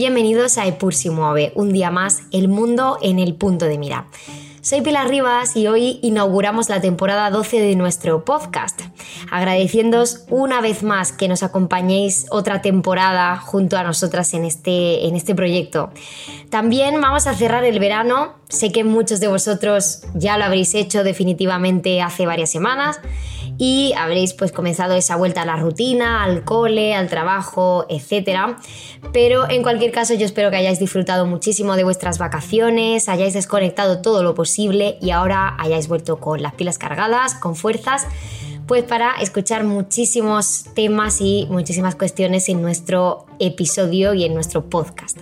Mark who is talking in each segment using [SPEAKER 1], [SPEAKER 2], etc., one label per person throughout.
[SPEAKER 1] Bienvenidos a Epur si mueve, un día más, el mundo en el punto de mira. Soy Pilar Rivas y hoy inauguramos la temporada 12 de nuestro podcast, agradeciéndoos una vez más que nos acompañéis otra temporada junto a nosotras en este, en este proyecto. También vamos a cerrar el verano, sé que muchos de vosotros ya lo habréis hecho definitivamente hace varias semanas y habréis pues comenzado esa vuelta a la rutina, al cole, al trabajo, etc. Pero en cualquier caso yo espero que hayáis disfrutado muchísimo de vuestras vacaciones, hayáis desconectado todo lo posible y ahora hayáis vuelto con las pilas cargadas, con fuerzas pues para escuchar muchísimos temas y muchísimas cuestiones en nuestro episodio y en nuestro podcast.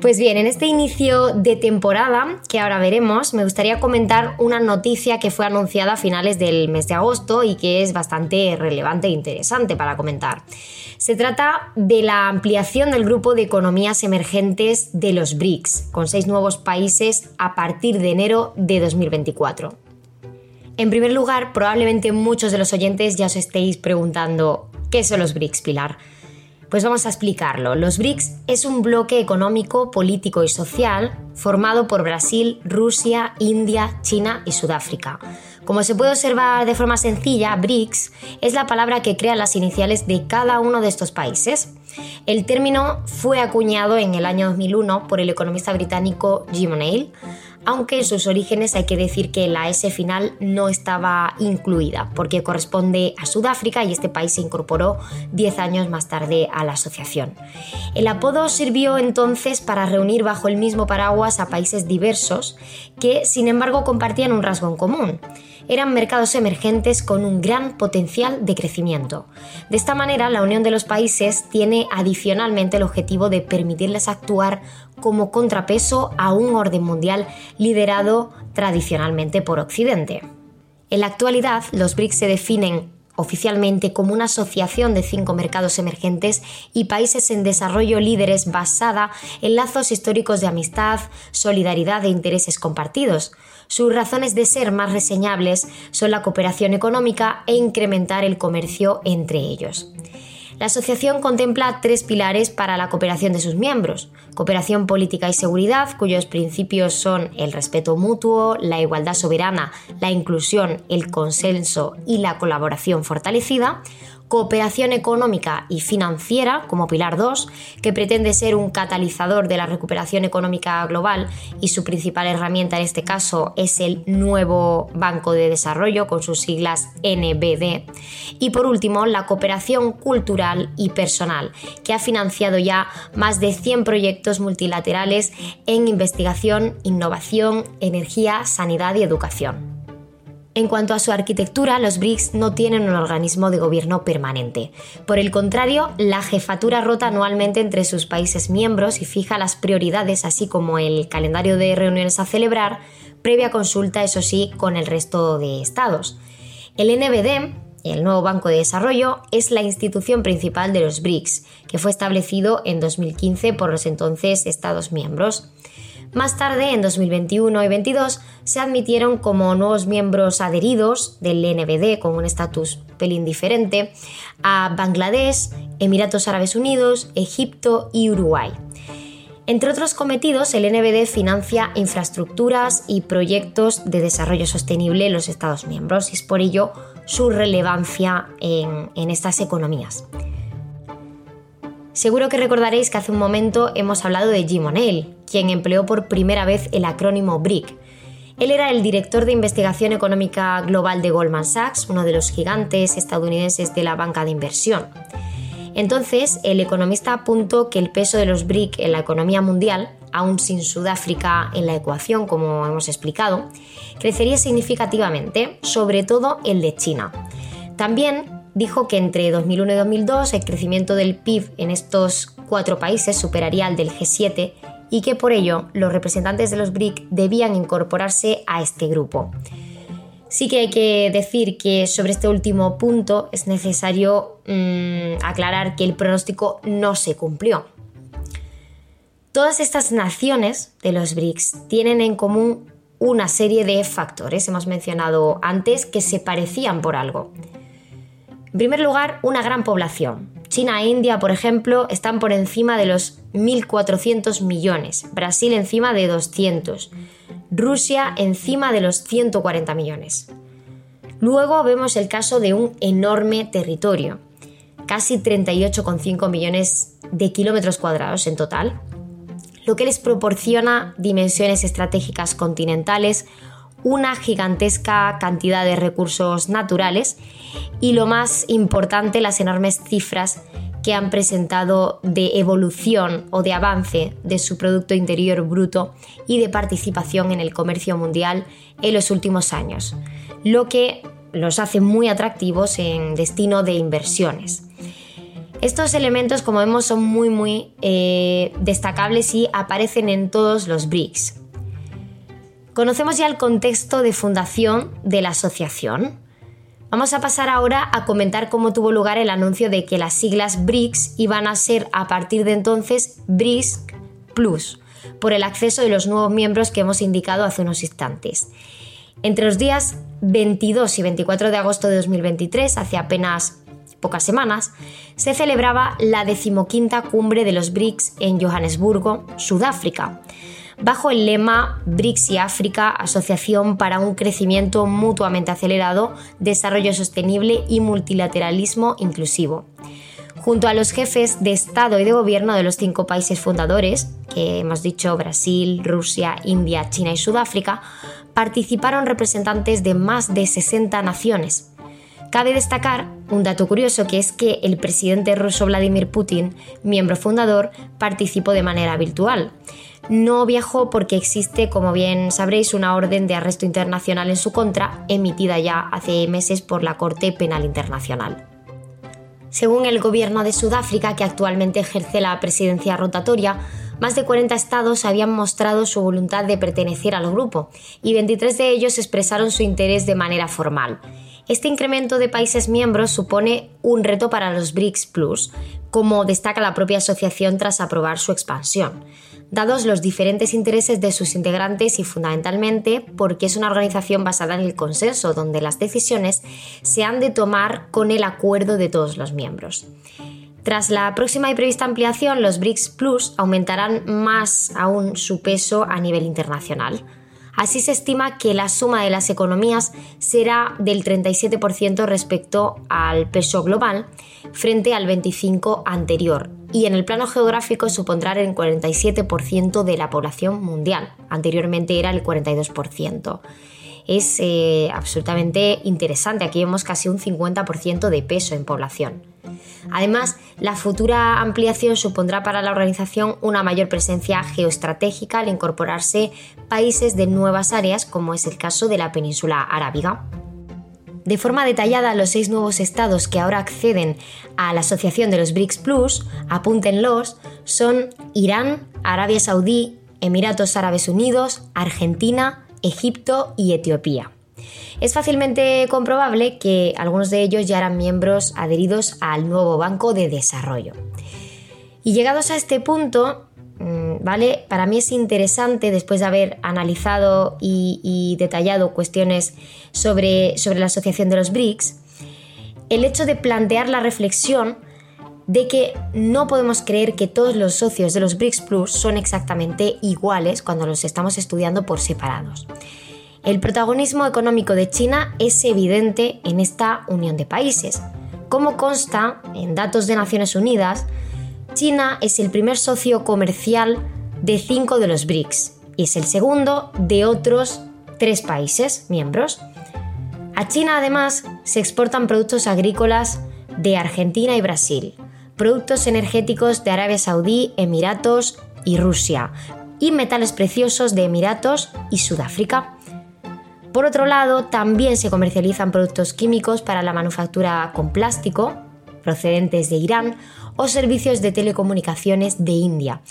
[SPEAKER 1] Pues bien, en este inicio de temporada, que ahora veremos, me gustaría comentar una noticia que fue anunciada a finales del mes de agosto y que es bastante relevante e interesante para comentar. Se trata de la ampliación del grupo de economías emergentes de los BRICS, con seis nuevos países a partir de enero de 2024. En primer lugar, probablemente muchos de los oyentes ya os estéis preguntando, ¿qué son los BRICS, Pilar? Pues vamos a explicarlo. Los BRICS es un bloque económico, político y social formado por Brasil, Rusia, India, China y Sudáfrica. Como se puede observar de forma sencilla, BRICS es la palabra que crea las iniciales de cada uno de estos países. El término fue acuñado en el año 2001 por el economista británico Jim O'Neill aunque en sus orígenes hay que decir que la S final no estaba incluida, porque corresponde a Sudáfrica y este país se incorporó 10 años más tarde a la asociación. El apodo sirvió entonces para reunir bajo el mismo paraguas a países diversos que, sin embargo, compartían un rasgo en común eran mercados emergentes con un gran potencial de crecimiento. De esta manera, la Unión de los Países tiene adicionalmente el objetivo de permitirles actuar como contrapeso a un orden mundial liderado tradicionalmente por Occidente. En la actualidad, los BRICS se definen oficialmente como una asociación de cinco mercados emergentes y países en desarrollo líderes basada en lazos históricos de amistad, solidaridad e intereses compartidos. Sus razones de ser más reseñables son la cooperación económica e incrementar el comercio entre ellos. La asociación contempla tres pilares para la cooperación de sus miembros. Cooperación política y seguridad, cuyos principios son el respeto mutuo, la igualdad soberana, la inclusión, el consenso y la colaboración fortalecida cooperación económica y financiera como Pilar 2, que pretende ser un catalizador de la recuperación económica global y su principal herramienta en este caso es el nuevo Banco de Desarrollo con sus siglas NBD. Y por último, la cooperación cultural y personal, que ha financiado ya más de 100 proyectos multilaterales en investigación, innovación, energía, sanidad y educación. En cuanto a su arquitectura, los BRICS no tienen un organismo de gobierno permanente. Por el contrario, la jefatura rota anualmente entre sus países miembros y fija las prioridades, así como el calendario de reuniones a celebrar, previa consulta, eso sí, con el resto de estados. El NBD, el nuevo Banco de Desarrollo, es la institución principal de los BRICS, que fue establecido en 2015 por los entonces Estados miembros. Más tarde, en 2021 y 2022, se admitieron como nuevos miembros adheridos del NBD con un estatus pelín diferente a Bangladesh, Emiratos Árabes Unidos, Egipto y Uruguay. Entre otros cometidos, el NBD financia infraestructuras y proyectos de desarrollo sostenible en los Estados miembros y es por ello su relevancia en, en estas economías. Seguro que recordaréis que hace un momento hemos hablado de Jim O'Neill, quien empleó por primera vez el acrónimo BRIC. Él era el director de investigación económica global de Goldman Sachs, uno de los gigantes estadounidenses de la banca de inversión. Entonces, el economista apuntó que el peso de los BRIC en la economía mundial, aún sin Sudáfrica en la ecuación, como hemos explicado, crecería significativamente, sobre todo el de China. También dijo que entre 2001 y 2002 el crecimiento del PIB en estos cuatro países superaría al del G7 y que por ello los representantes de los BRIC debían incorporarse a este grupo. Sí que hay que decir que sobre este último punto es necesario mm, aclarar que el pronóstico no se cumplió. Todas estas naciones de los BRICS tienen en común una serie de factores, hemos mencionado antes, que se parecían por algo. En primer lugar, una gran población. China e India, por ejemplo, están por encima de los 1.400 millones, Brasil encima de 200, Rusia encima de los 140 millones. Luego vemos el caso de un enorme territorio, casi 38,5 millones de kilómetros cuadrados en total, lo que les proporciona dimensiones estratégicas continentales, una gigantesca cantidad de recursos naturales y lo más importante, las enormes cifras que han presentado de evolución o de avance de su Producto Interior Bruto y de participación en el comercio mundial en los últimos años, lo que los hace muy atractivos en destino de inversiones. Estos elementos, como vemos, son muy, muy eh, destacables y aparecen en todos los BRICS. Conocemos ya el contexto de fundación de la asociación. Vamos a pasar ahora a comentar cómo tuvo lugar el anuncio de que las siglas BRICS iban a ser a partir de entonces BRICS Plus, por el acceso de los nuevos miembros que hemos indicado hace unos instantes. Entre los días 22 y 24 de agosto de 2023, hace apenas pocas semanas, se celebraba la decimoquinta cumbre de los BRICS en Johannesburgo, Sudáfrica, bajo el lema BRICS y África, Asociación para un crecimiento mutuamente acelerado, desarrollo sostenible y multilateralismo inclusivo. Junto a los jefes de Estado y de Gobierno de los cinco países fundadores, que hemos dicho Brasil, Rusia, India, China y Sudáfrica, participaron representantes de más de 60 naciones, Cabe destacar un dato curioso que es que el presidente ruso Vladimir Putin, miembro fundador, participó de manera virtual. No viajó porque existe, como bien sabréis, una orden de arresto internacional en su contra, emitida ya hace meses por la Corte Penal Internacional. Según el gobierno de Sudáfrica, que actualmente ejerce la presidencia rotatoria, más de 40 estados habían mostrado su voluntad de pertenecer al grupo y 23 de ellos expresaron su interés de manera formal. Este incremento de países miembros supone un reto para los BRICS Plus, como destaca la propia asociación tras aprobar su expansión, dados los diferentes intereses de sus integrantes y fundamentalmente porque es una organización basada en el consenso, donde las decisiones se han de tomar con el acuerdo de todos los miembros. Tras la próxima y prevista ampliación, los BRICS Plus aumentarán más aún su peso a nivel internacional. Así se estima que la suma de las economías será del 37% respecto al peso global frente al 25% anterior y en el plano geográfico supondrá el 47% de la población mundial. Anteriormente era el 42% es eh, absolutamente interesante. Aquí vemos casi un 50% de peso en población. Además, la futura ampliación supondrá para la organización una mayor presencia geoestratégica al incorporarse países de nuevas áreas, como es el caso de la península arábiga. De forma detallada, los seis nuevos estados que ahora acceden a la asociación de los BRICS Plus, apúntenlos, son Irán, Arabia Saudí, Emiratos Árabes Unidos, Argentina, Egipto y Etiopía. Es fácilmente comprobable que algunos de ellos ya eran miembros adheridos al nuevo Banco de Desarrollo. Y llegados a este punto, ¿vale? Para mí es interesante, después de haber analizado y, detallado cuestiones sobre, sobre la asociación de los BRICS, el hecho de plantear la reflexión de que no podemos creer que todos los socios de los BRICS Plus son exactamente iguales cuando los estamos estudiando por separados. El protagonismo económico de China es evidente en esta unión de países. Como consta en datos de Naciones Unidas, China es el primer socio comercial de cinco de los BRICS y es el segundo de otros tres países miembros. A China además se exportan productos agrícolas de Argentina y Brasil, productos energéticos de Arabia Saudí, Emiratos y Rusia, y metales preciosos de Emiratos y Sudáfrica. Por otro lado, también se comercializan productos químicos para la manufactura con plástico, procedentes de Irán, o servicios de telecomunicaciones de India.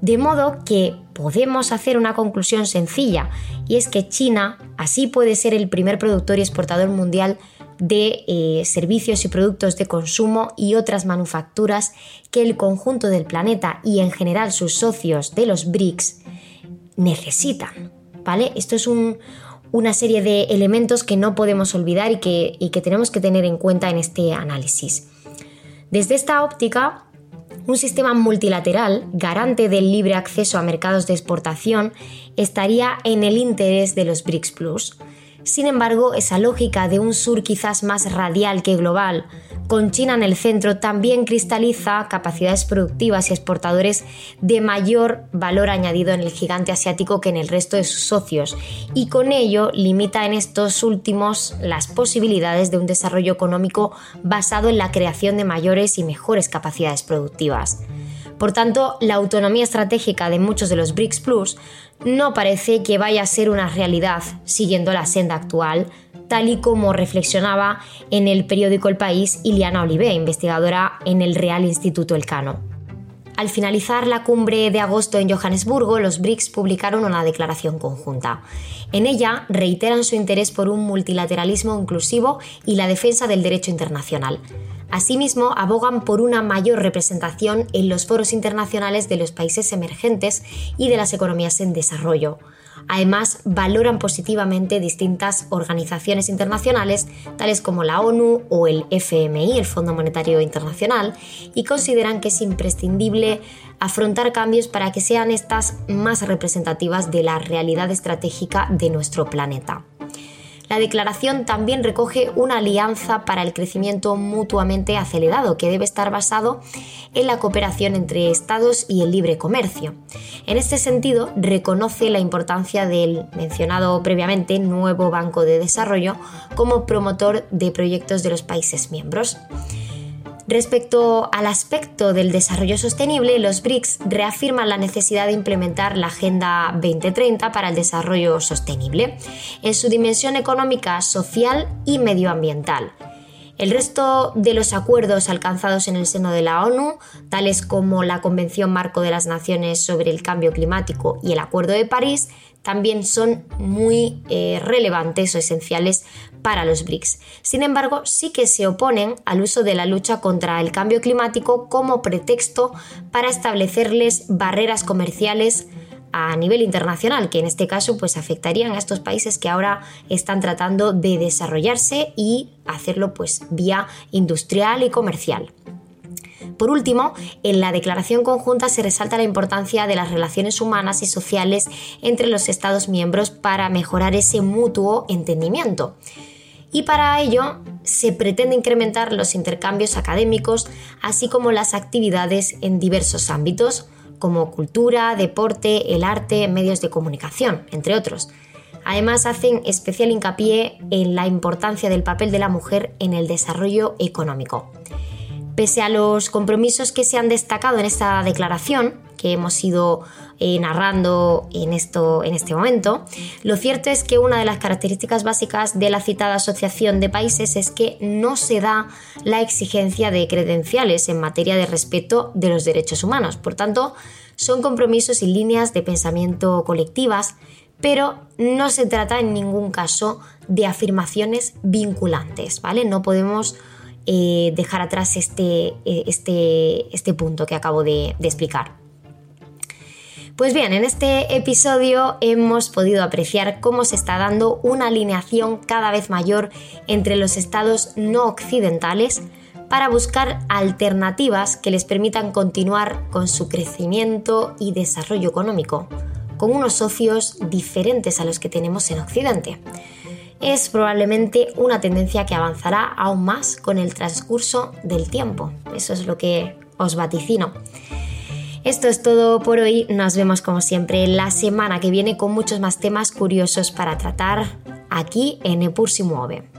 [SPEAKER 1] De modo que podemos hacer una conclusión sencilla, y es que China así puede ser el primer productor y exportador mundial de eh, servicios y productos de consumo y otras manufacturas que el conjunto del planeta y en general sus socios de los BRICS necesitan. ¿Vale? Esto es un, una serie de elementos que no podemos olvidar y que, y que tenemos que tener en cuenta en este análisis. Desde esta óptica, un sistema multilateral, garante del libre acceso a mercados de exportación, estaría en el interés de los BRICS. Sin embargo, esa lógica de un sur quizás más radial que global, con China en el centro, también cristaliza capacidades productivas y exportadores de mayor valor añadido en el gigante asiático que en el resto de sus socios, y con ello limita en estos últimos las posibilidades de un desarrollo económico basado en la creación de mayores y mejores capacidades productivas. Por tanto, la autonomía estratégica de muchos de los BRICS Plus no parece que vaya a ser una realidad siguiendo la senda actual, tal y como reflexionaba en el periódico El País Iliana Olivé, investigadora en el Real Instituto Elcano. Al finalizar la cumbre de agosto en Johannesburgo, los BRICS publicaron una declaración conjunta. En ella reiteran su interés por un multilateralismo inclusivo y la defensa del derecho internacional. Asimismo, abogan por una mayor representación en los foros internacionales de los países emergentes y de las economías en desarrollo. Además, valoran positivamente distintas organizaciones internacionales, tales como la ONU o el FMI, el Fondo Monetario Internacional, y consideran que es imprescindible afrontar cambios para que sean estas más representativas de la realidad estratégica de nuestro planeta. La declaración también recoge una alianza para el crecimiento mutuamente acelerado que debe estar basado en la cooperación entre Estados y el libre comercio. En este sentido, reconoce la importancia del mencionado previamente nuevo Banco de Desarrollo como promotor de proyectos de los países miembros. Respecto al aspecto del desarrollo sostenible, los BRICS reafirman la necesidad de implementar la Agenda 2030 para el Desarrollo Sostenible en su dimensión económica, social y medioambiental. El resto de los acuerdos alcanzados en el seno de la ONU, tales como la Convención Marco de las Naciones sobre el Cambio Climático y el Acuerdo de París, también son muy eh, relevantes o esenciales para los BRICS. Sin embargo, sí que se oponen al uso de la lucha contra el cambio climático como pretexto para establecerles barreras comerciales a nivel internacional, que en este caso pues afectarían a estos países que ahora están tratando de desarrollarse y hacerlo pues vía industrial y comercial. Por último, en la declaración conjunta se resalta la importancia de las relaciones humanas y sociales entre los Estados miembros para mejorar ese mutuo entendimiento. Y para ello se pretende incrementar los intercambios académicos, así como las actividades en diversos ámbitos, como cultura, deporte, el arte, medios de comunicación, entre otros. Además, hacen especial hincapié en la importancia del papel de la mujer en el desarrollo económico. Pese a los compromisos que se han destacado en esta declaración, que hemos ido eh, narrando en, esto, en este momento, lo cierto es que una de las características básicas de la citada Asociación de Países es que no se da la exigencia de credenciales en materia de respeto de los derechos humanos. Por tanto, son compromisos y líneas de pensamiento colectivas, pero no se trata en ningún caso de afirmaciones vinculantes, ¿vale? No podemos eh, dejar atrás este, eh, este, este, punto que acabo de, de explicar. Pues bien, en este episodio hemos podido apreciar cómo se está dando una alineación cada vez mayor entre los estados no occidentales para buscar alternativas que les permitan continuar con su crecimiento y desarrollo económico, con unos socios diferentes a los que tenemos en Occidente es probablemente una tendencia que avanzará aún más con el transcurso del tiempo. Eso es lo que os vaticino. Esto es todo por hoy. Nos vemos como siempre la semana que viene con muchos más temas curiosos para tratar aquí en Epur si.